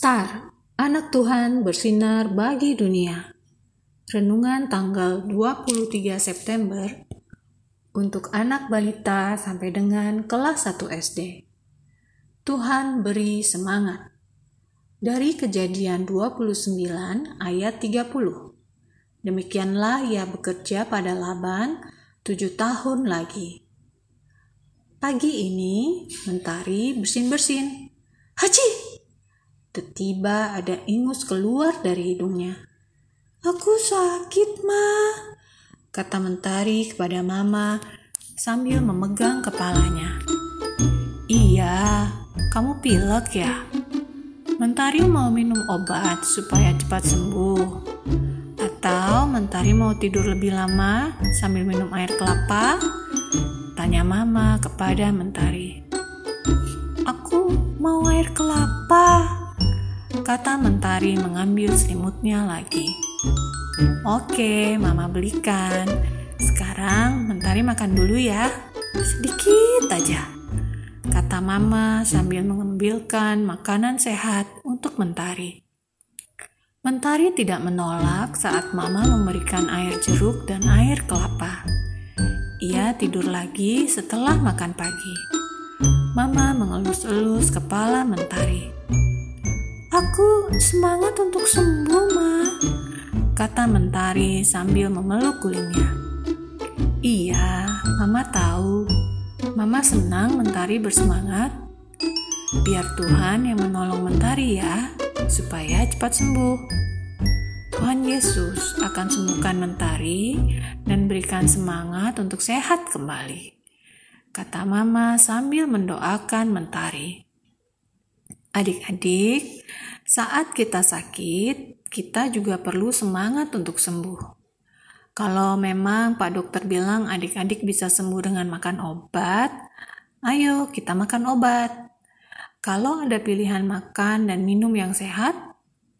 Star, anak Tuhan bersinar bagi dunia. Renungan tanggal 23 September untuk anak balita sampai dengan kelas 1 SD. Tuhan beri semangat. Dari kejadian 29 ayat 30. Demikianlah ia bekerja pada Laban tujuh tahun lagi. Pagi ini, Mentari bersin-bersin. Haji! Tiba-tiba ada ingus keluar dari hidungnya. Aku sakit, Ma, kata Mentari kepada Mama sambil memegang kepalanya. Iya, kamu pilek ya? Mentari mau minum obat supaya cepat sembuh. Atau Mentari mau tidur lebih lama sambil minum air kelapa? Tanya Mama kepada Mentari. Aku mau air kelapa, kata Mentari mengambil selimutnya lagi. Oke, Mama belikan. Sekarang Mentari makan dulu ya. Sedikit aja. Kata Mama sambil mengambilkan makanan sehat untuk Mentari. Mentari tidak menolak saat Mama memberikan air jeruk dan air kelapa. Ia tidur lagi setelah makan pagi. Mama mengelus-elus kepala Mentari. Aku semangat untuk sembuh, Ma, kata Mentari sambil memeluk gulingnya. Iya, Mama tahu. Mama senang Mentari bersemangat. Biar Tuhan yang menolong Mentari ya, supaya cepat sembuh. Tuhan Yesus akan sembuhkan Mentari dan berikan semangat untuk sehat kembali. Kata Mama sambil mendoakan Mentari. Adik-adik, saat kita sakit, kita juga perlu semangat untuk sembuh. Kalau memang Pak Dokter bilang adik-adik bisa sembuh dengan makan obat, ayo kita makan obat. Kalau ada pilihan makan dan minum yang sehat,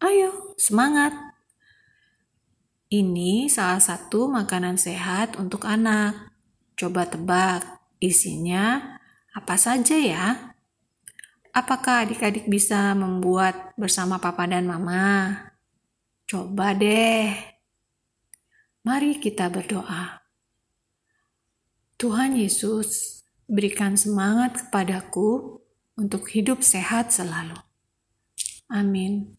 ayo semangat. Ini salah satu makanan sehat untuk anak. Coba tebak, isinya apa saja ya? Apakah adik-adik bisa membuat bersama papa dan mama? Coba deh. Mari kita berdoa. Tuhan Yesus, berikan semangat kepadaku untuk hidup sehat selalu. Amin.